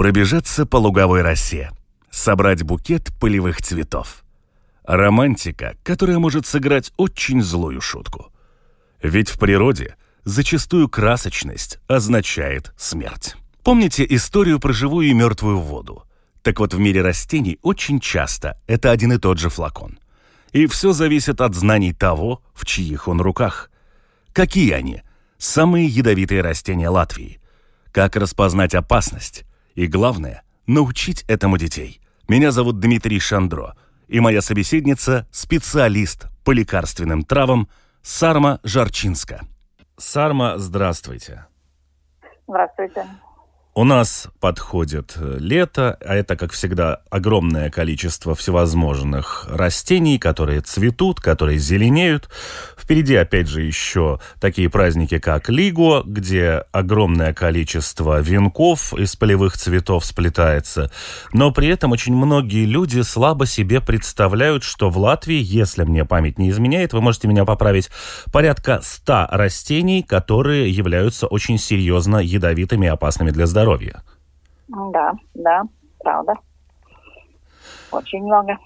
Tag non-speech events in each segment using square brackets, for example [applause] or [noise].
Пробежаться по луговой росе. Собрать букет полевых цветов. Романтика, которая может сыграть очень злую шутку. Ведь в природе зачастую красочность означает смерть. Помните историю про живую и мертвую воду? Так вот, в мире растений очень часто это один и тот же флакон. И все зависит от знаний того, в чьих он руках. Какие они? Самые ядовитые растения Латвии. Как распознать опасность? И главное, научить этому детей. Меня зовут Дмитрий Шандро, и моя собеседница – специалист по лекарственным травам Сарма Жарчинска. Сарма, здравствуйте. Здравствуйте. У нас подходит э, лето, а это, как всегда, огромное количество всевозможных растений, которые цветут, которые зеленеют. Впереди, опять же, еще такие праздники, как Лиго, где огромное количество венков из полевых цветов сплетается. Но при этом очень многие люди слабо себе представляют, что в Латвии, если мне память не изменяет, вы можете меня поправить, порядка 100 растений, которые являются очень серьезно ядовитыми и опасными для здоровья здоровья. Да, да, правда. Очень много.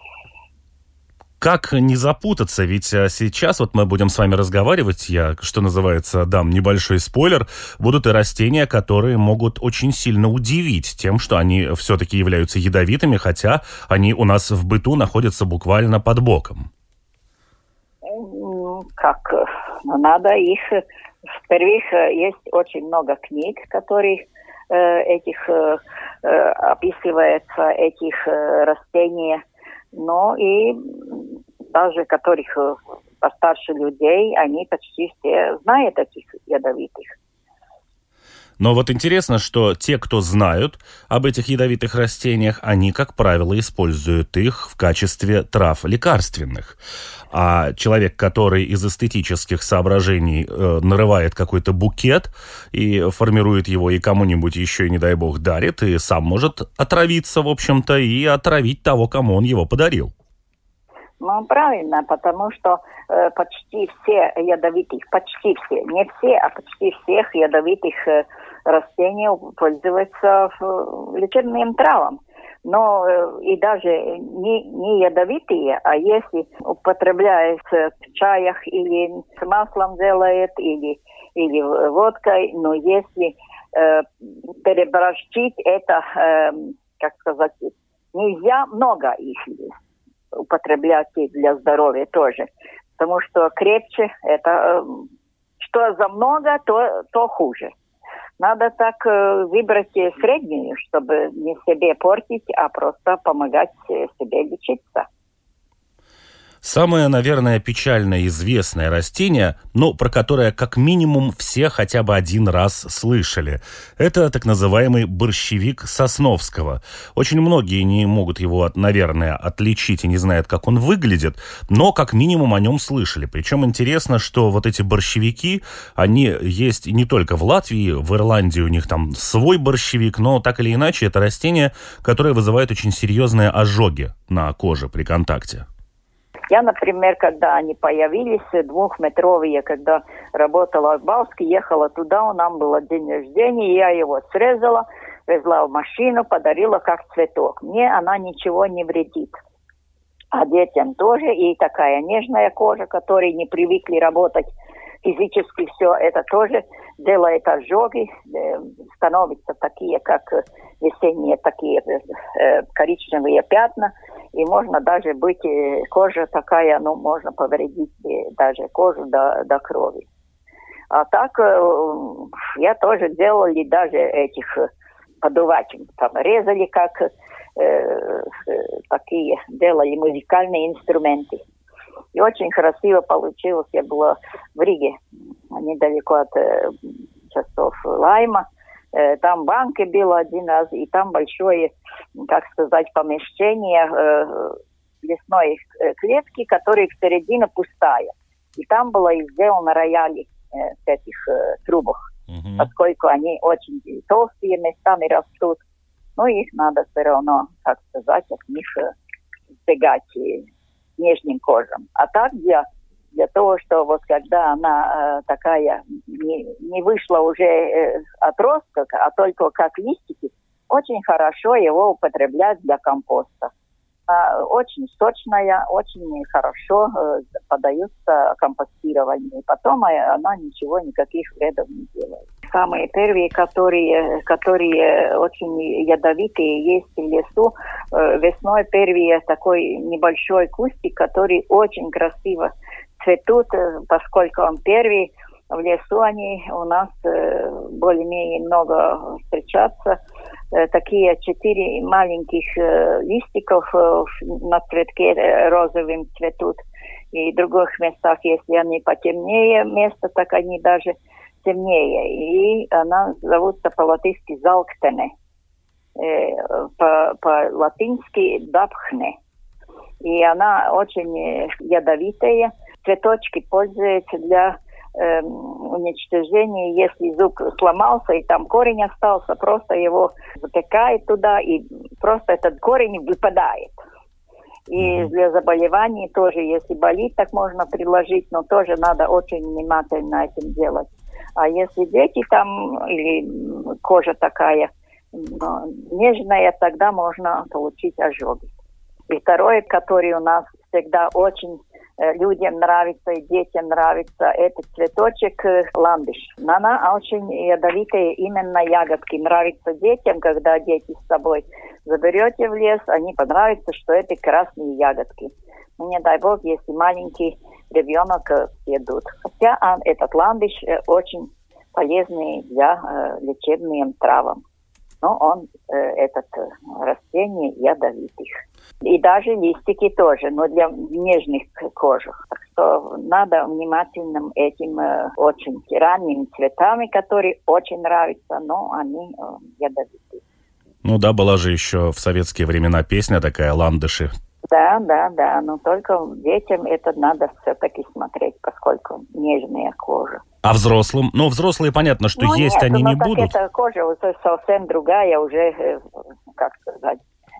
Как не запутаться? Ведь э, сейчас вот мы будем с вами разговаривать, я, что называется, дам небольшой спойлер, будут и растения, которые могут очень сильно удивить тем, что они все-таки являются ядовитыми, хотя они у нас в быту находятся буквально под боком. Как? Надо их... В-первых, есть очень много книг, которые Э, этих э, э, описывается этих растений, но и даже которых постарше людей, они почти все знают этих ядовитых. Но вот интересно, что те, кто знают об этих ядовитых растениях, они, как правило, используют их в качестве трав лекарственных. А человек, который из эстетических соображений э, нарывает какой-то букет и формирует его и кому-нибудь еще, не дай бог, дарит, и сам может отравиться, в общем-то, и отравить того, кому он его подарил. Ну, правильно, потому что э, почти все ядовитых, почти все, не все, а почти всех ядовитых э, растений пользуются лечебным травам но э, и даже не, не ядовитые, а если употребляется в чаях или с маслом делает, или, или водкой, но если э, переборщить это, э, как сказать, нельзя много их употреблять для здоровья тоже, потому что крепче это, э, что за много, то, то хуже. Надо так э, выбрать среднюю, чтобы не себе портить, а просто помогать себе лечиться. Самое, наверное, печально известное растение, но про которое как минимум все хотя бы один раз слышали. Это так называемый борщевик Сосновского. Очень многие не могут его, наверное, отличить и не знают, как он выглядит, но как минимум о нем слышали. Причем интересно, что вот эти борщевики, они есть не только в Латвии, в Ирландии у них там свой борщевик, но так или иначе это растение, которое вызывает очень серьезные ожоги на коже при контакте. Я, например, когда они появились, двухметровые, когда работала в Балске, ехала туда, у нас было день рождения, я его срезала, везла в машину, подарила как цветок. Мне она ничего не вредит. А детям тоже, и такая нежная кожа, которые не привыкли работать физически, все это тоже делает ожоги, э, становятся такие, как весенние такие э, коричневые пятна – и можно даже быть, э, кожа такая, ну, можно повредить э, даже кожу до, до крови. А так э, я тоже делали даже этих подувателей, там резали как э, такие, делали музыкальные инструменты. И очень красиво получилось. Я была в Риге, недалеко от э, часов Лайма. Э, там банки было один раз, и там большое, как сказать, помещение э, лесной э, клетки, которая в середине пустая. И там было сделано рояли в этих трубах, угу. поскольку они очень толстые местами растут. Но их надо все равно, как сказать, от них сбегать нежным кожам. А так для для того, что вот когда она э, такая не, не вышла уже э, отросток, а только как листики, очень хорошо его употреблять для компоста. А, очень сочная, очень хорошо э, подается компостированию. Потом она ничего, никаких вредов не делает. Самые первые, которые, которые очень ядовитые, есть в лесу. Э, весной первые такой небольшой кустик, который очень красиво цветут, э, поскольку он первый в лесу, они у нас э, более-менее много встречаются. Э, такие четыре маленьких листиков на цветке розовым цветут. И в других местах, если они потемнее место, так они даже темнее. И она зовутся по-латышски залктене. По-латински дапхне. И она очень ядовитая цветочки пользуются для э, уничтожения, если зуб сломался и там корень остался, просто его запекает туда и просто этот корень выпадает. И для заболеваний тоже, если болит, так можно приложить, но тоже надо очень внимательно этим делать. А если дети там или кожа такая нежная, тогда можно получить ожоги. И второе, который у нас всегда очень людям нравится и детям нравится этот цветочек э, ландыш. Она очень ядовитая, именно ягодки. Нравится детям, когда дети с собой заберете в лес, они понравятся, что это красные ягодки. Ну, не дай бог, если маленький ребенок э, съедут. Хотя а, этот ландыш очень полезный для лечебным травам но он, э, этот э, растение ядовитых. И даже листики тоже, но для нежных кожах. Так что надо внимательным этим э, очень ранними цветами, которые очень нравятся, но они э, ядовитые. Ну да, была же еще в советские времена песня такая «Ландыши». Да, да, да, но только детям это надо все-таки смотреть, поскольку нежная кожа. А взрослым? Ну, взрослые, понятно, что ну, есть нет, они не будут. эта кожа совсем другая, уже, э, как сказать,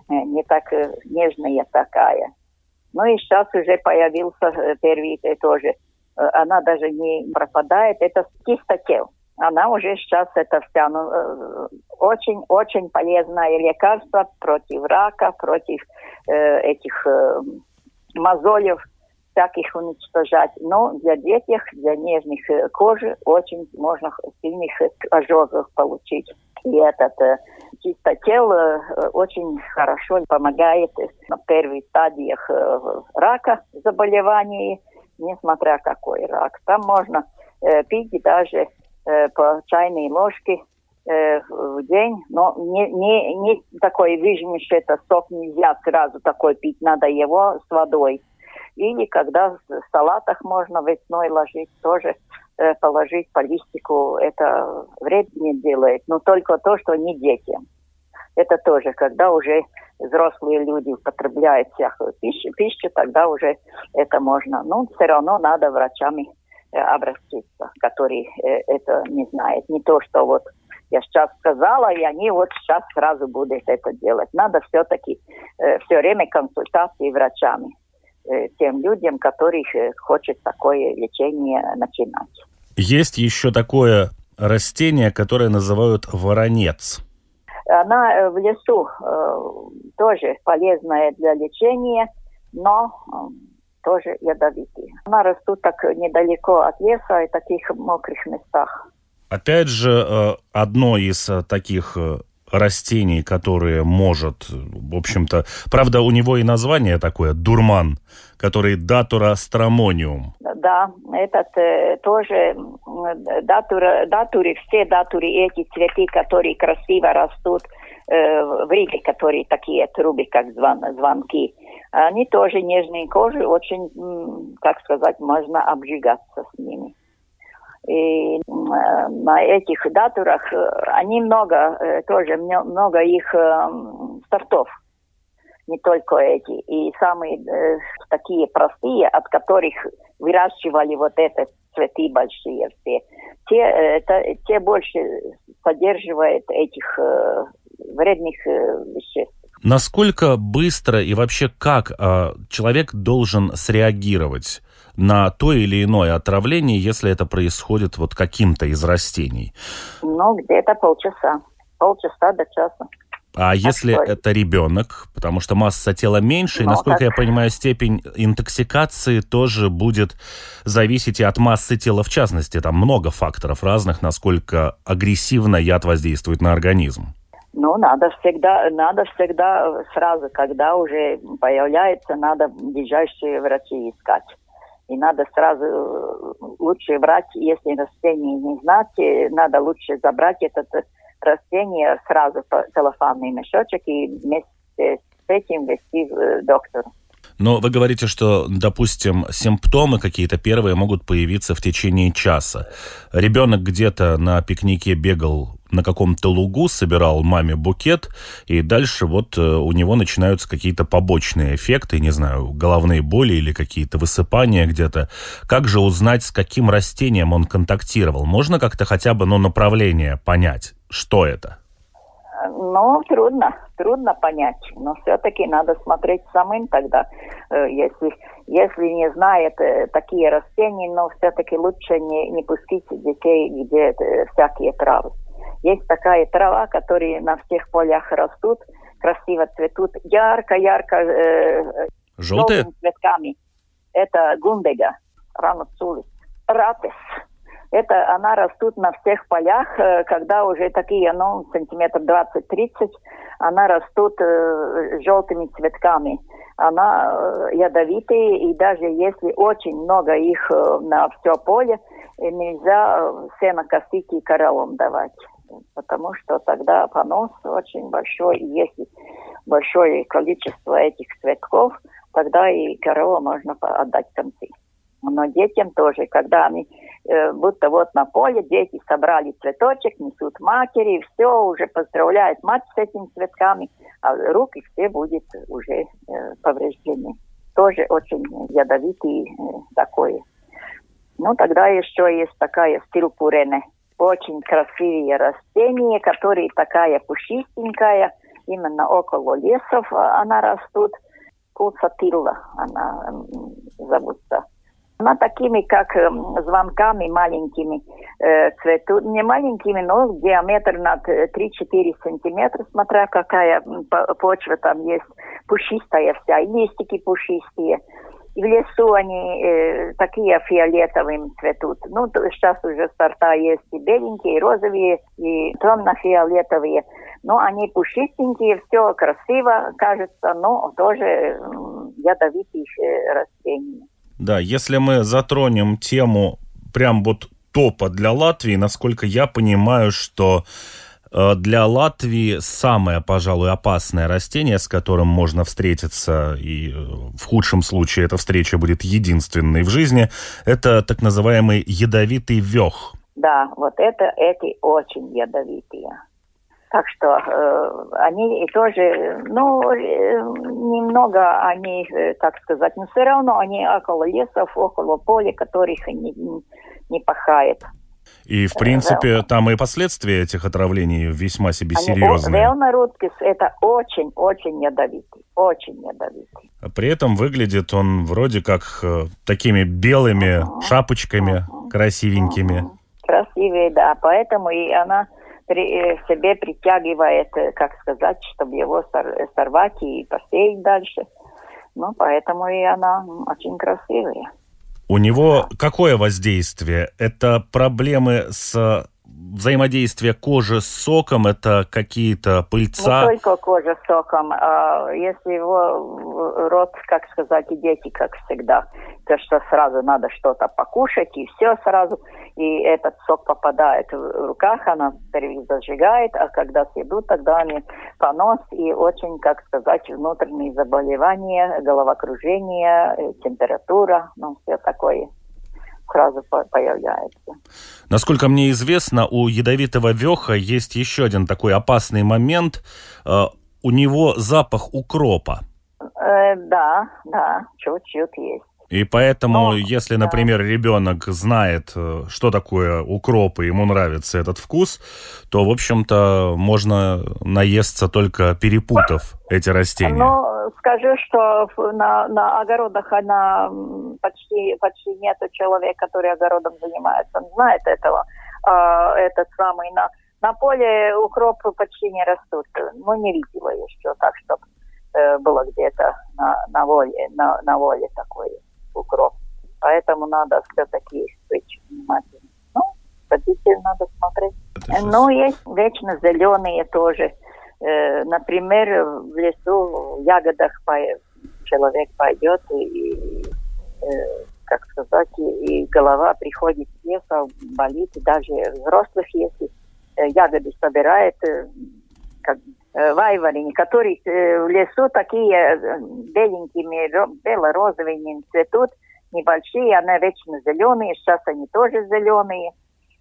э, не так э, нежная такая. Ну и сейчас уже появился первый тоже. Она даже не пропадает, это кистотел. Она уже сейчас это вся, ну, очень-очень полезное лекарство против рака, против э, этих э, мозолев всяких уничтожать. Но для детей, для нежных э, кожи очень можно сильных ожогов получить. И этот э, чистотел э, очень хорошо помогает на первых стадиях э, рака заболеваний, несмотря какой рак. Там можно э, пить даже э, по чайной ложке э, в день, но не, не, не такой выжмешь это сок нельзя сразу такой пить, надо его с водой. Или когда в салатах можно весной ложить, тоже э, положить по листику, это вред не делает, но только то, что не детям. Это тоже, когда уже взрослые люди употребляют всякую пищу, пищу тогда уже это можно. Но все равно надо врачами э, обратиться, которые э, это не знают. Не то, что вот я сейчас сказала, и они вот сейчас сразу будут это делать. Надо все-таки все время консультации врачами тем людям, которых э, хочет такое лечение начинать. Есть еще такое растение, которое называют воронец. Она э, в лесу э, тоже полезная для лечения, но э, тоже ядовитая. Она растут так недалеко от леса и таких мокрых местах. Опять же, э, одно из э, таких э, растений, которое может, в общем-то, правда, у него и название такое, дурман, который датура стромониум. Да, этот э, тоже датура, датуры, все датуры, эти цветы, которые красиво растут э, в Риге, которые такие трубы, как звон, звонки, они тоже нежные кожи, очень, как сказать, можно обжигаться с ними. И на этих датурах они много, тоже много их сортов не только эти. И самые э, такие простые, от которых выращивали вот это цветы большие все, те, это, те больше поддерживают этих э, вредных э, веществ. Насколько быстро и вообще как э, человек должен среагировать на то или иное отравление, если это происходит вот каким-то из растений? Ну, где-то полчаса. Полчаса до часа. А если Такой. это ребенок, потому что масса тела меньше, ну, и, насколько так. я понимаю, степень интоксикации тоже будет зависеть и от массы тела в частности. Там много факторов разных, насколько агрессивно яд воздействует на организм. Ну, надо всегда, надо всегда сразу, когда уже появляется, надо ближайшие врачи искать. И надо сразу э, лучше брать, если растение не знать, э, надо лучше забрать этот растение сразу в целлофанный мешочек и вместе с этим вести к э, доктору. Но вы говорите, что, допустим, симптомы какие-то первые могут появиться в течение часа. Ребенок где-то на пикнике бегал на каком-то лугу, собирал маме букет, и дальше вот э, у него начинаются какие-то побочные эффекты, не знаю, головные боли или какие-то высыпания где-то. Как же узнать, с каким растением он контактировал? Можно как-то хотя бы, ну, направление понять, что это? Ну, трудно, трудно понять, но все-таки надо смотреть самим тогда, э, если, если не знает э, такие растения, но все-таки лучше не, не пустить детей, где всякие травы. Есть такая трава, которая на всех полях растут, красиво цветут, ярко-ярко э, желтые цветками. Это гундега, рануцулис, ратес. Это она растут на всех полях, э, когда уже такие, ну, сантиметр 20-30, она растут э, желтыми цветками. Она э, ядовитая, и даже если очень много их э, на все поле, нельзя э, сено косить и королом давать потому что тогда понос очень большой, и если большое количество этих цветков, тогда и корову можно отдать концы. Но детям тоже, когда они э, будто вот на поле, дети собрали цветочек, несут матери, все, уже поздравляют мать с этими цветками, а руки все будут уже э, повреждены. Тоже очень ядовитый э, такой. Ну, тогда еще есть такая стилпурене – очень красивые растения, которые такая пушистенькая, именно около лесов а, она растут. Пулсатилла она зовутся. Она такими, как звонками маленькими э, цветут. Не маленькими, но диаметр над 3-4 сантиметра, смотря какая почва там есть. Пушистая вся, листики пушистые. И в лесу они э, такие фиолетовым цветут. Ну, сейчас уже сорта есть и беленькие, и розовые, и темно-фиолетовые. Но они пушистенькие, все красиво кажется, но тоже э, растения. Да, если мы затронем тему прям вот топа для Латвии, насколько я понимаю, что Э, для Латвии самое, пожалуй, опасное растение, с которым можно встретиться, и э, в худшем случае эта встреча будет единственной в жизни, это так называемый ядовитый вех. Да, вот это эти очень ядовитые. Так что э, они тоже, ну, э, немного они, э, так сказать, но все равно они около лесов, около поля, которых не, не пахает. И, в принципе, там и последствия этих отравлений весьма себе Они, серьезные. Велнорудкис – это очень-очень ядовитый, очень ядовитый. А при этом выглядит он вроде как э, такими белыми uh-huh. шапочками uh-huh. красивенькими. Uh-huh. Красивые, да. Поэтому и она при, э, себе притягивает, э, как сказать, чтобы его сорвать и посеять дальше. Ну, поэтому и она очень красивая. У него какое воздействие? Это проблемы с взаимодействие кожи с соком, это какие-то пыльца? Не только кожа с соком. А если его рот, как сказать, и дети, как всегда, то что сразу надо что-то покушать, и все сразу, и этот сок попадает в руках, она зажигает, а когда съедут, тогда они понос и очень, как сказать, внутренние заболевания, головокружение, температура, ну, все такое. Сразу появляется. Насколько мне известно, у ядовитого веха есть еще один такой опасный момент. Э, у него запах укропа. Э, да, да, чуть-чуть есть. И поэтому, Но, если, например, да. ребенок знает, э, что такое укроп, и ему нравится этот вкус, то, в общем-то, можно наесться только перепутав эти растения. Ну, скажу, что на, на огородах она почти, почти нет человека, который огородом занимается. Он знает этого. А, этот самый на, на поле укропы почти не растут. Ну, не видела еще так, чтобы э, было где-то на, на воле, на, на воле такое укроп. Поэтому надо все-таки быть внимательным. Ну, хотите, надо смотреть. Ну, есть вечно зеленые тоже. Э, например, в лесу, в ягодах человек пойдет и, э, как сказать, и голова приходит в леса, болит, даже взрослых, если э, ягоды собирает, как вайварини, которые в лесу такие беленькими, бело-розовыми цветут, небольшие, они вечно зеленые, сейчас они тоже зеленые.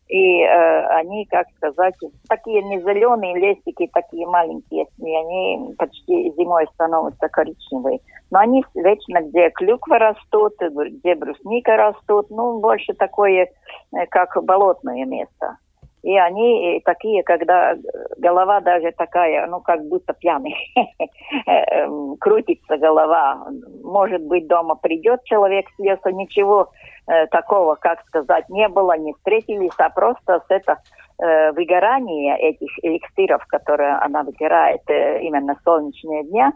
И э, они, как сказать, такие не зеленые листики, такие маленькие, и они почти зимой становятся коричневые. Но они вечно, где клюква растут, где брусника растут, ну, больше такое, как болотное место. И они такие, когда голова даже такая, ну, как будто пьяный. [laughs] Эм, крутится голова. Может быть, дома придет человек с леса, ничего э, такого, как сказать, не было, не встретились, а просто с это э, выгорание этих эликсиров, которые она выбирает э, именно солнечные дня,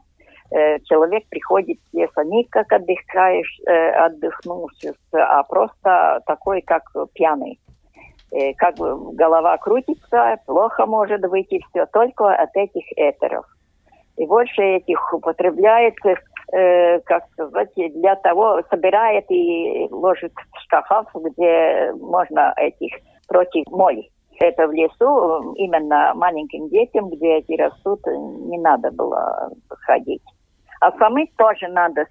э, человек приходит с леса не как отдыхаешь, отдохнувшись, а просто такой, как пьяный. Э, как бы голова крутится, плохо может быть, и все, только от этих этеров. И больше этих употребляет, э, как сказать, для того, собирает и ложит в шкафах, где можно этих против моли. Это в лесу, именно маленьким детям, где эти растут, не надо было ходить. А самим тоже надо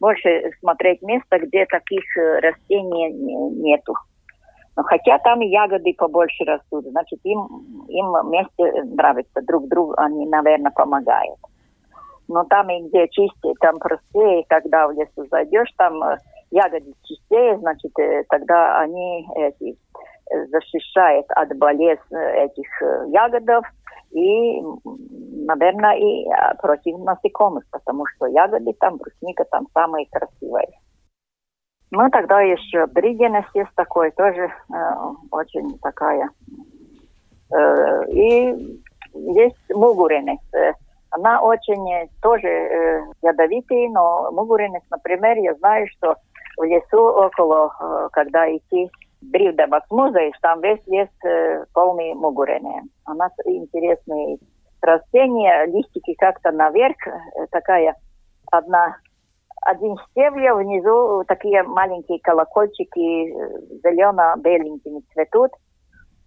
больше смотреть место, где таких э, растений нету. Но хотя там ягоды побольше растут, значит, им, им вместе нравится друг другу, они, наверное, помогают. Но там, и где чистее, там простее, когда в лесу зайдешь, там э, ягоды чистее, значит, э, тогда они эти, э, защищают от болезни этих ягодов и, наверное, и против насекомых, потому что ягоды там, брусника там самые красивые. Ну, тогда еще бригенес есть такой, тоже э, очень такая. Э, и есть мугуренес. Э, она очень э, тоже э, ядовитый, но мугуренес, например, я знаю, что в лесу около, э, когда идти Бривдабас музей, там весь есть э, полный мугурене. У нас интересные растения, листики как-то наверх, э, такая одна один стебля, внизу такие маленькие колокольчики э, зелено-беленькими цветут.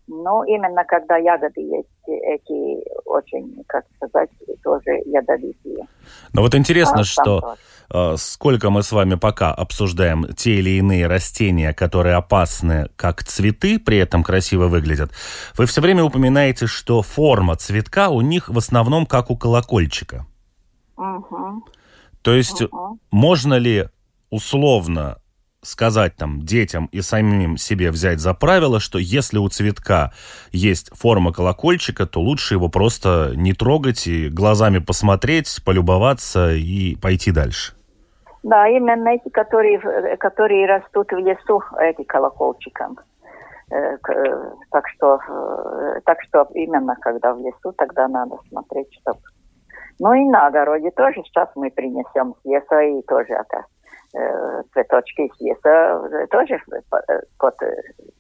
Ну, именно когда ягоды есть, эти очень, как сказать, тоже ядовитые. Но вот интересно, а, что э, сколько мы с вами пока обсуждаем те или иные растения, которые опасны как цветы, при этом красиво выглядят, вы все время упоминаете, что форма цветка у них в основном как у колокольчика. Угу. То есть uh-huh. можно ли условно сказать там детям и самим себе взять за правило, что если у цветка есть форма колокольчика, то лучше его просто не трогать и глазами посмотреть, полюбоваться и пойти дальше? Да, именно эти, которые, которые растут в лесу, эти колокольчиком. Э, э, так что, э, так что именно когда в лесу, тогда надо смотреть, чтобы ну и на огороде тоже сейчас мы принесем с и тоже это, э, цветочки с леса э, тоже э, под э,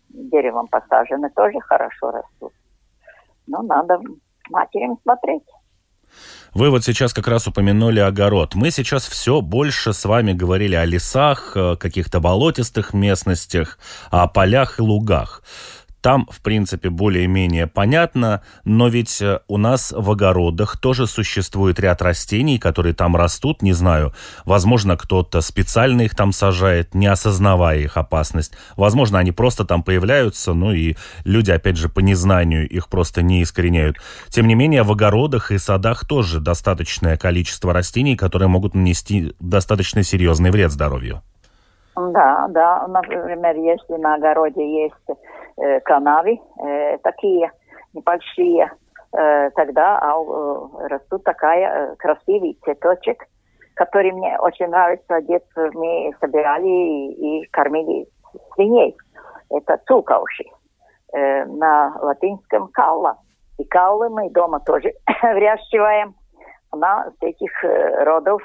деревом посажены, тоже хорошо растут. Но надо матерям смотреть. Вы вот сейчас как раз упомянули огород. Мы сейчас все больше с вами говорили о лесах, каких-то болотистых местностях, о полях и лугах. Там, в принципе, более-менее понятно, но ведь э, у нас в огородах тоже существует ряд растений, которые там растут, не знаю, возможно, кто-то специально их там сажает, не осознавая их опасность. Возможно, они просто там появляются, ну и люди, опять же, по незнанию их просто не искореняют. Тем не менее, в огородах и садах тоже достаточное количество растений, которые могут нанести достаточно серьезный вред здоровью. Да, да, например, если на огороде есть канавы, э, такие небольшие, тогда э, растут такая красивый цветочек, который мне очень нравится. Детство мы собирали и, и кормили свиней. Это цукауши. Э, на латинском калла. И каллы мы дома тоже [coughs] выращиваем. Она с этих э, родов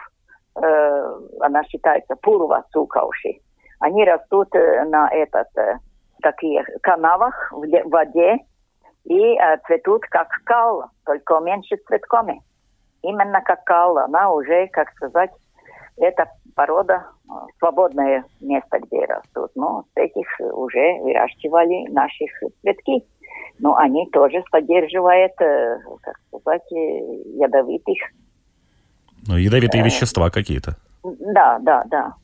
Э, она считается пурва цукауши. Они растут на этот, таких канавах в воде и цветут как калла, только меньше цветками. Именно как калла. Она уже, как сказать, это порода свободное место, где растут. Но с этих уже выращивали наших цветки. Но они тоже содерживают, как сказать, ядовитых ну, ядовитые э, вещества какие-то. Да, да, да.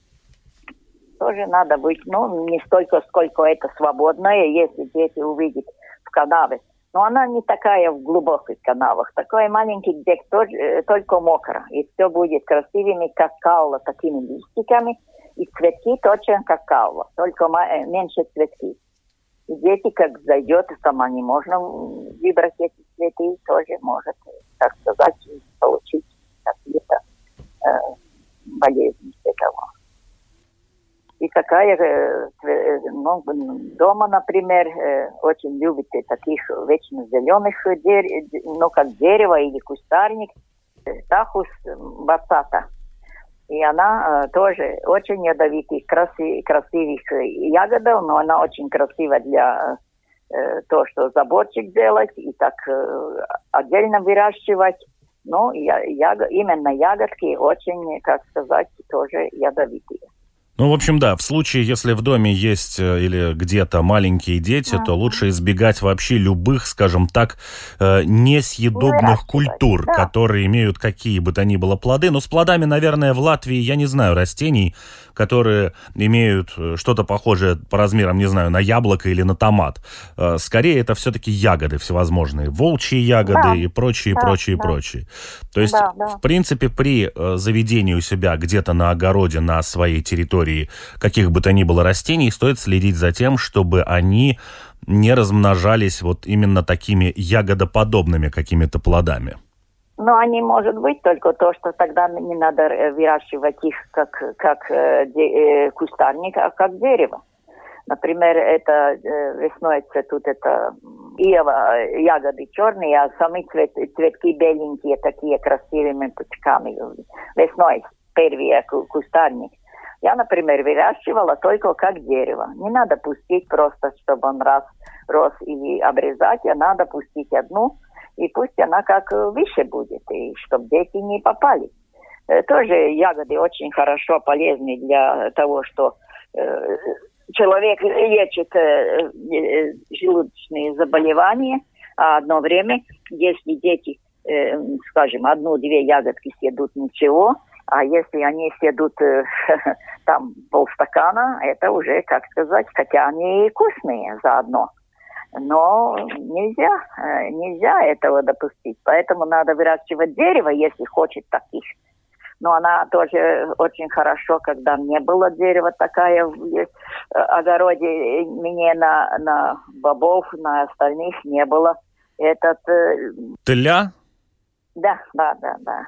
Тоже надо быть, ну, не столько, сколько это свободное, если дети увидят в канаве. Но она не такая в глубоких канавах, такой маленький, где тоже, э, только мокро. И все будет красивыми, как калла, такими листиками. И цветки точно как калла, только э, меньше цветки. И дети, как зайдет, сама не можно выбрать эти цветы, тоже может, так сказать, получить какие-то э, болезни этого. И такая, ну, дома, например, э, очень любит таких вечно зеленых ну, как дерево или кустарник, тахус бацата. И она тоже очень ядовитых, краси, красивых ягодов, но она очень красива для то, что заборчик делать и так отдельно выращивать. Ну, я, я, именно ягодки очень, как сказать, тоже ядовитые. Ну, в общем, да, в случае, если в доме есть э, или где-то маленькие дети, mm-hmm. то лучше избегать вообще любых, скажем так, э, несъедобных культур, да. которые имеют какие бы то ни было плоды. Но с плодами, наверное, в Латвии, я не знаю, растений, которые имеют э, что-то похожее по размерам, не знаю, на яблоко или на томат. Скорее, это все-таки ягоды всевозможные, волчьи ягоды да. и прочие, да, прочие, да. прочие. То есть, да, да. в принципе, при заведении у себя где-то на огороде, на своей территории, территории каких бы то ни было растений, стоит следить за тем, чтобы они не размножались вот именно такими ягодоподобными какими-то плодами. Но они, может быть, только то, что тогда не надо э, выращивать их как, как э, де, э, кустарник, а как дерево. Например, это весной цветут это ива, ягоды черные, а сами цвет, цветки беленькие, такие красивыми пучками. Весной первые кустарник. Я, например, выращивала только как дерево. Не надо пустить просто, чтобы он раз рос и обрезать, а надо пустить одну, и пусть она как выше будет, и чтобы дети не попали. Э, тоже ягоды очень хорошо полезны для того, что э, человек лечит э, желудочные заболевания, а одно время, если дети, скажем, одну-две ягодки съедут, ничего – а если они съедут э, [laughs] там полстакана, это уже, как сказать, хотя они и вкусные заодно. Но нельзя, э, нельзя этого допустить. Поэтому надо выращивать дерево, если хочет таких. Но она тоже очень хорошо, когда не было дерева такая в э, огороде, мне на, на бобов, на остальных не было. Этот... Тля? Да, да, да, да.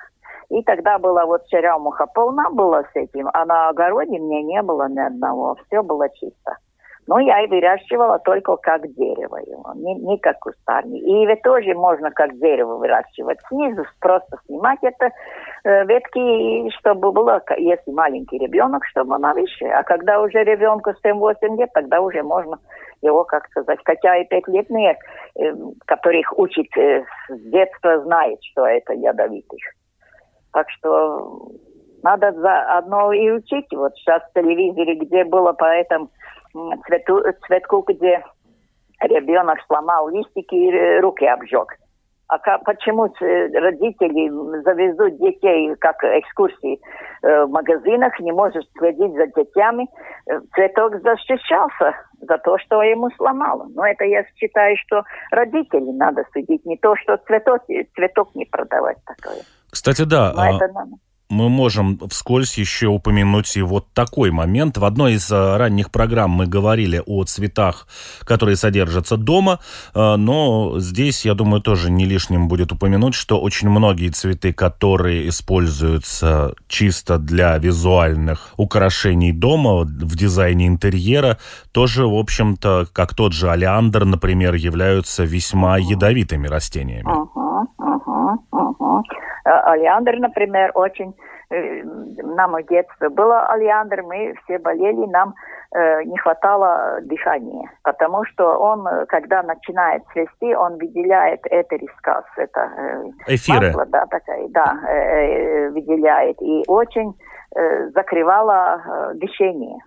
И тогда была вот черемуха полна была с этим, а на огороде мне не было ни одного, все было чисто. Но я и выращивала только как дерево его, не, не как кустарник. И ведь тоже можно как дерево выращивать. Снизу просто снимать это э, ветки, чтобы было, если маленький ребенок, чтобы она выше. А когда уже ребенку 7-8 лет, тогда уже можно его, как сказать, хотя и пятилетние, э, которых учат э, с детства, знают, что это ядовитых. Так что надо заодно и учить. Вот сейчас в телевизоре, где было по этому цвету, цветку, где ребенок сломал листики и руки обжег. А как, почему родители завезут детей как экскурсии э, в магазинах, не может следить за детьми? Э, цветок защищался за то, что ему сломало. Но это я считаю, что родители надо судить, не то, что цветок, цветок не продавать такое. Кстати, да. Но а... это надо мы можем вскользь еще упомянуть и вот такой момент. В одной из э, ранних программ мы говорили о цветах, которые содержатся дома, э, но здесь, я думаю, тоже не лишним будет упомянуть, что очень многие цветы, которые используются чисто для визуальных украшений дома, в дизайне интерьера, тоже, в общем-то, как тот же олеандр, например, являются весьма ядовитыми растениями. Олеандр, например, очень э, нам в детстве было олеандр, мы все болели, нам э, не хватало дыхания, потому что он, когда начинает цвести, он выделяет это рискас, это э, Эфиры. масло, да, такая, да, э, э, выделяет, и очень э, закрывало э, дыхание.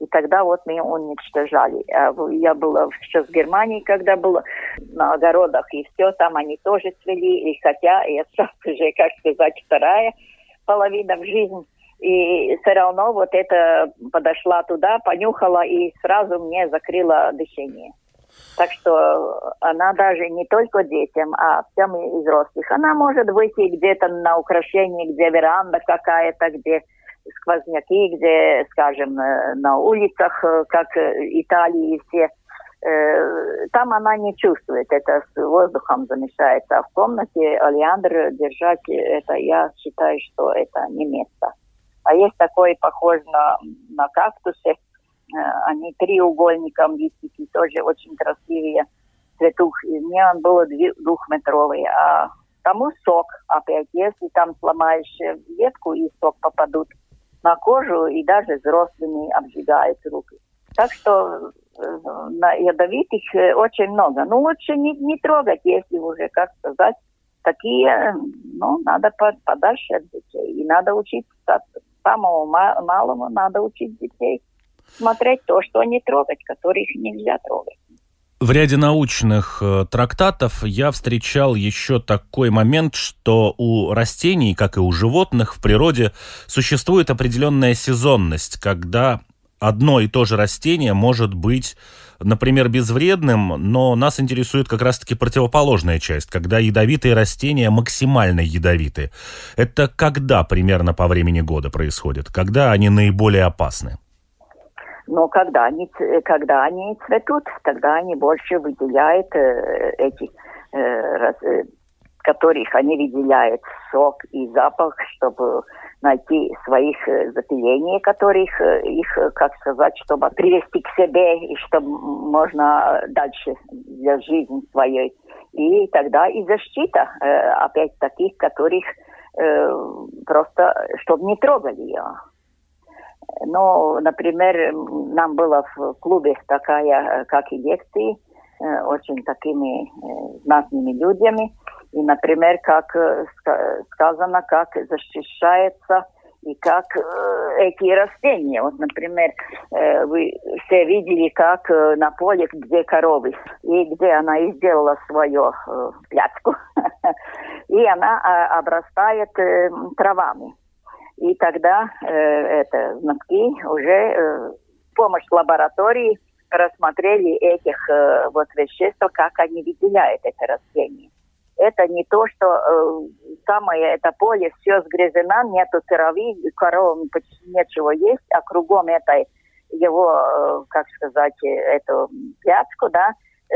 И тогда вот мы уничтожали. А я была сейчас в Германии, когда была на огородах, и все, там они тоже цвели. И хотя я сейчас уже, как сказать, вторая половина в жизни. И все равно вот это подошла туда, понюхала и сразу мне закрыла дыхание. Так что она даже не только детям, а всем и взрослых. Она может выйти где-то на украшение, где веранда какая-то, где сквозняки, где, скажем, э, на улицах, э, как э, Италии все, там она не чувствует, это с воздухом замешается. А в комнате олеандр держать, это я считаю, что это не место. А есть такой, похож на, на кактусы, они треугольником листики, тоже очень красивые цветух. Мне он был двухметровый, а тому сок опять. Если там сломаешь ветку и сок попадут на кожу и даже взрослыми обжигает руки. Так что э, на ядовитых э, очень много. Ну, лучше не, не трогать, если уже, как сказать, такие, ну, надо подальше от детей. И надо учить самого малого, надо учить детей смотреть то, что не трогать, которых нельзя трогать. В ряде научных э, трактатов я встречал еще такой момент, что у растений, как и у животных в природе, существует определенная сезонность, когда одно и то же растение может быть, например, безвредным, но нас интересует как раз-таки противоположная часть, когда ядовитые растения максимально ядовиты. Это когда примерно по времени года происходит? Когда они наиболее опасны? Но когда они, когда они цветут, тогда они больше выделяют э, эти, э, раз, э, которых они выделяют сок и запах, чтобы найти своих э, запилений, которых э, их, как сказать, чтобы привести к себе и чтобы можно дальше для жизни своей. И тогда и защита э, опять таких, которых э, просто, чтобы не трогали ее. Ну, например, нам было в клубе такая, как и лекции, э, очень такими э, знатными людьми. И, например, как э, сказано, как защищается и как эти растения. Вот, например, вы все видели, как на поле, где коровы, и где она и сделала свою пляцку, [laughs] и она а, обрастает травами. И тогда э, это знатки уже э, с помощью лаборатории рассмотрели этих э, вот веществ, как они выделяют это растение. Это не то, что э, самое это поле все сгрязено, нету травы, коровам почти нечего есть, а кругом это его, э, как сказать, эту пляцку, да,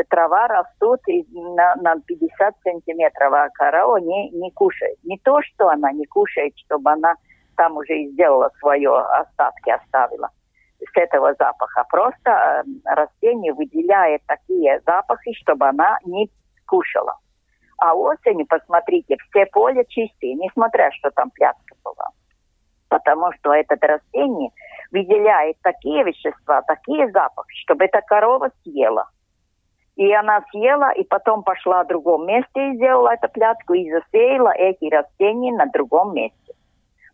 трава растут на, на 50 сантиметров, а корова не, не кушает. Не то, что она не кушает, чтобы она там уже и сделала свое, остатки оставила с этого запаха. Просто э, растение выделяет такие запахи, чтобы она не кушала. А осенью, посмотрите, все поле чистые, несмотря, что там пляска была. Потому что это растение выделяет такие вещества, такие запахи, чтобы эта корова съела. И она съела, и потом пошла в другом месте и сделала эту пляску, и засеяла эти растения на другом месте.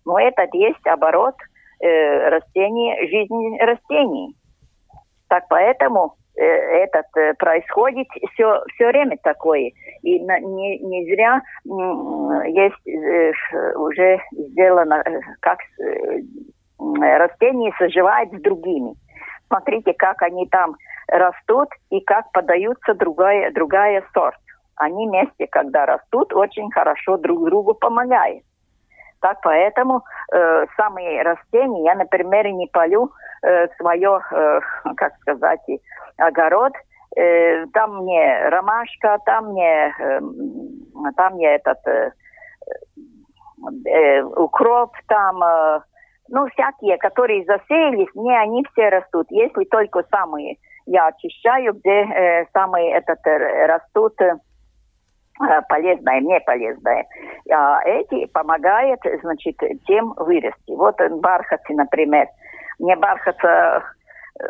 Но это есть оборот э, растений, жизни растений. Так поэтому этот происходит все, все время такое. И не, не зря есть уже сделано, как растения соживают с другими. Смотрите, как они там растут и как подаются другая, другая сорт. Они вместе, когда растут, очень хорошо друг другу помогают. Так поэтому э, самые растения, я, например, не полю э, свое, э, как сказать, огород, э, там мне ромашка, там мне, э, там мне этот э, э, укроп, там, э, ну, всякие, которые засеялись, мне они все растут. Если только самые я очищаю, где э, самые этот, э, растут э, полезное, не полезное. А эти помогают, значит, тем вырасти. Вот бархатцы, например. Мне бархатца,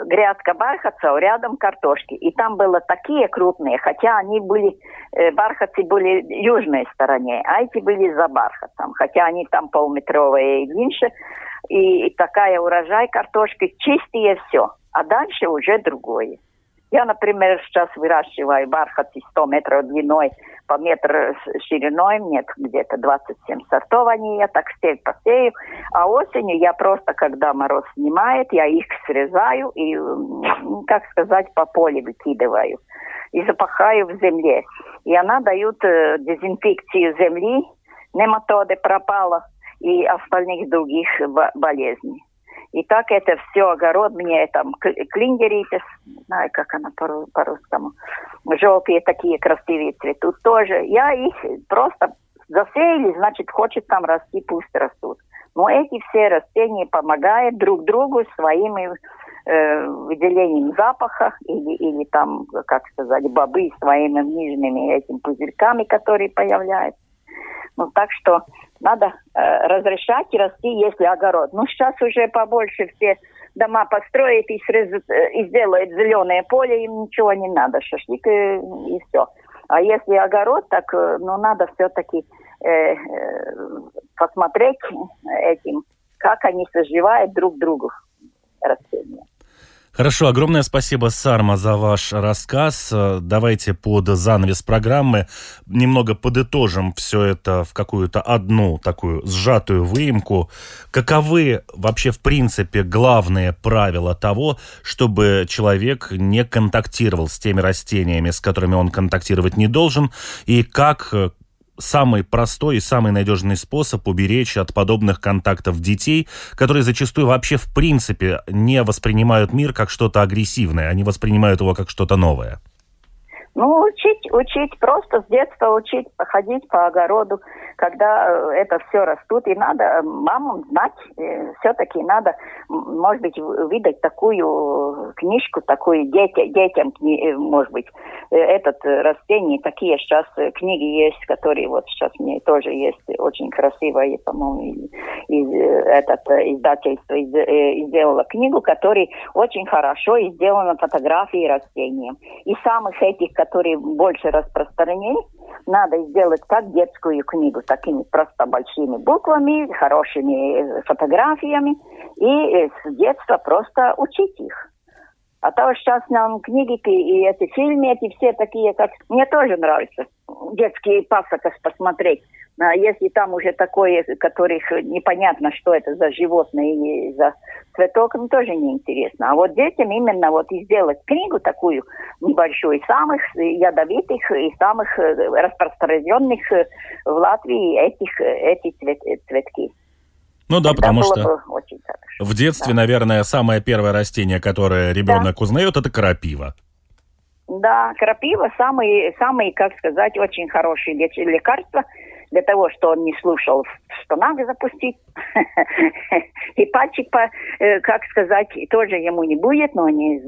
грядка бархатца, рядом картошки. И там было такие крупные, хотя они были, бархатцы были южной стороне, а эти были за бархатом. Хотя они там полметровые и меньше. И такая урожай картошки, чистые все. А дальше уже другое. Я, например, сейчас выращиваю бархатцы 100 метров длиной, по метр шириной, нет, где-то 27 сортов они, я так стель посею. А осенью я просто, когда мороз снимает, я их срезаю и, как сказать, по полю выкидываю. И запахаю в земле. И она дает э, дезинфекцию земли, нематоды пропала и остальных других болезней. И так это все огород мне там клингеритес, не знаю, как она по-русскому, желтые такие красивые цветут тоже. Я их просто засеяли, значит, хочет там расти, пусть растут. Но эти все растения помогают друг другу своими э, выделением запаха или, или там, как сказать, бобы своими нижними этими пузырьками, которые появляются. Ну, так что надо э, разрешать и расти, если огород. Ну, сейчас уже побольше все дома построят и, срез, э, и сделают зеленое поле, им ничего не надо, шашлык и, э, и все. А если огород, так, э, ну, надо все-таки э, э, посмотреть этим, как они соживают друг другу растения. Хорошо, огромное спасибо, Сарма, за ваш рассказ. Давайте под занавес программы немного подытожим все это в какую-то одну такую сжатую выемку. Каковы вообще, в принципе, главные правила того, чтобы человек не контактировал с теми растениями, с которыми он контактировать не должен, и как самый простой и самый надежный способ уберечь от подобных контактов детей, которые зачастую вообще в принципе не воспринимают мир как что-то агрессивное, они воспринимают его как что-то новое. Ну, учить, учить, просто с детства учить, ходить по огороду, когда э, это все растут. И надо э, мамам знать, э, все-таки надо, может быть, видать такую книжку, такую дети, детям, может быть, этот растение, такие сейчас книги есть, которые вот сейчас мне тоже есть, очень красивые, по-моему, из, этот издательство сделало книгу, которая очень хорошо сделана фотографии растений. И самых этих, которые больше распространены, надо сделать как детскую книгу, такими просто большими буквами, хорошими фотографиями, и с детства просто учить их. А то сейчас нам книги и эти фильмы, эти все такие, как... Мне тоже нравится детские пасока посмотреть. А если там уже такое, которых непонятно, что это за животное или за цветок, ну тоже неинтересно. А вот детям именно вот и сделать книгу такую небольшую, самых ядовитых и самых э, распространенных э, в Латвии этих, эти цвет, цветки. Ну да, потому что в детстве, да. наверное, самое первое растение, которое ребенок да. узнает, это крапива. Да, крапива самый, самый, как сказать, очень хороший лекарство для того, что он не слушал, что надо запустить. [laughs] И пальчик, э, как сказать, тоже ему не будет, но не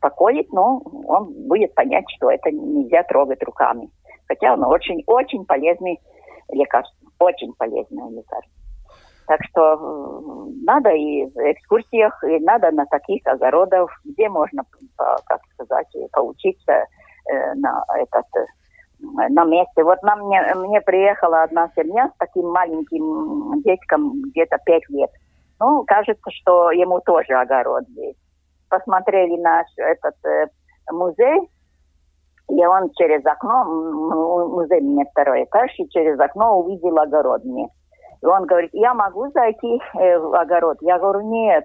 покоит, но он будет понять, что это нельзя трогать руками. Хотя он очень-очень полезный лекарство, очень полезное лекарство. Так что надо и в экскурсиях, и надо на таких огородах, где можно, как сказать, поучиться э, на этот на месте. Вот нам мне, мне приехала одна семья с таким маленьким детком, где-то пять лет. Ну, кажется, что ему тоже огород есть. Посмотрели наш этот э, музей, и он через окно, музей мне второй этаж, и через окно увидел огород мне. И он говорит, я могу зайти э, в огород? Я говорю, нет,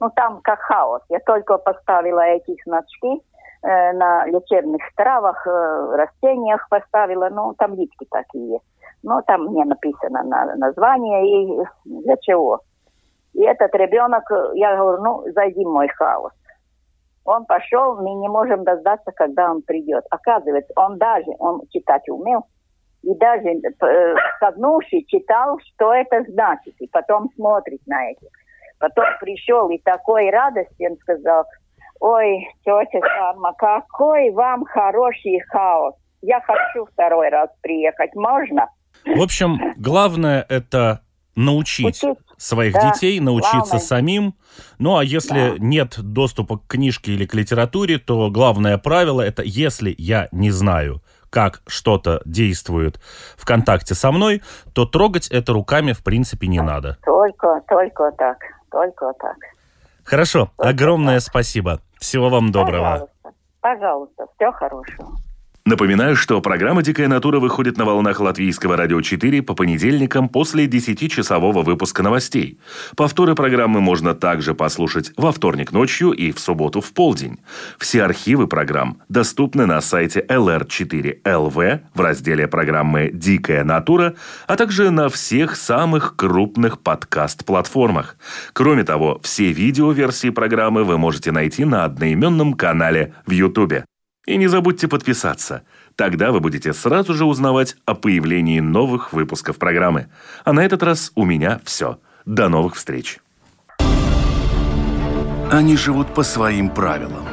ну там как хаос. Я только поставила эти значки на лечебных травах, э, растениях поставила, ну там таблички такие. Ну там мне написано на, название и для чего. И этот ребенок, я говорю, ну зайди в мой хаос. Он пошел, мы не можем дождаться, когда он придет. Оказывается, он даже, он читать умел, и даже э, согнувший читал, что это значит, и потом смотрит на это. Потом пришел и такой радости, он сказал, ой, тетя Сарма, какой вам хороший хаос. Я хочу второй раз приехать, можно? В общем, главное это научить Учить. своих да, детей, научиться главное. самим. Ну а если да. нет доступа к книжке или к литературе, то главное правило это если я не знаю, как что-то действует в контакте со мной, то трогать это руками в принципе не надо. Только, только так, только так. Хорошо, огромное спасибо. Всего вам доброго. Пожалуйста, пожалуйста, всего хорошего. Напоминаю, что программа «Дикая натура» выходит на волнах Латвийского радио 4 по понедельникам после 10-часового выпуска новостей. Повторы программы можно также послушать во вторник ночью и в субботу в полдень. Все архивы программ доступны на сайте lr4lv в разделе программы «Дикая натура», а также на всех самых крупных подкаст-платформах. Кроме того, все видеоверсии программы вы можете найти на одноименном канале в YouTube. И не забудьте подписаться. Тогда вы будете сразу же узнавать о появлении новых выпусков программы. А на этот раз у меня все. До новых встреч. Они живут по своим правилам.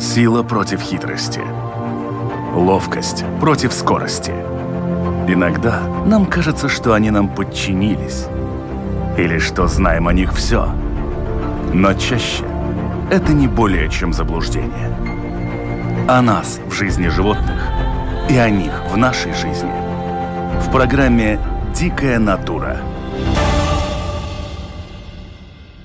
Сила против хитрости. Ловкость против скорости. Иногда нам кажется, что они нам подчинились. Или что знаем о них все. Но чаще это не более чем заблуждение – о нас в жизни животных и о них в нашей жизни. В программе «Дикая натура».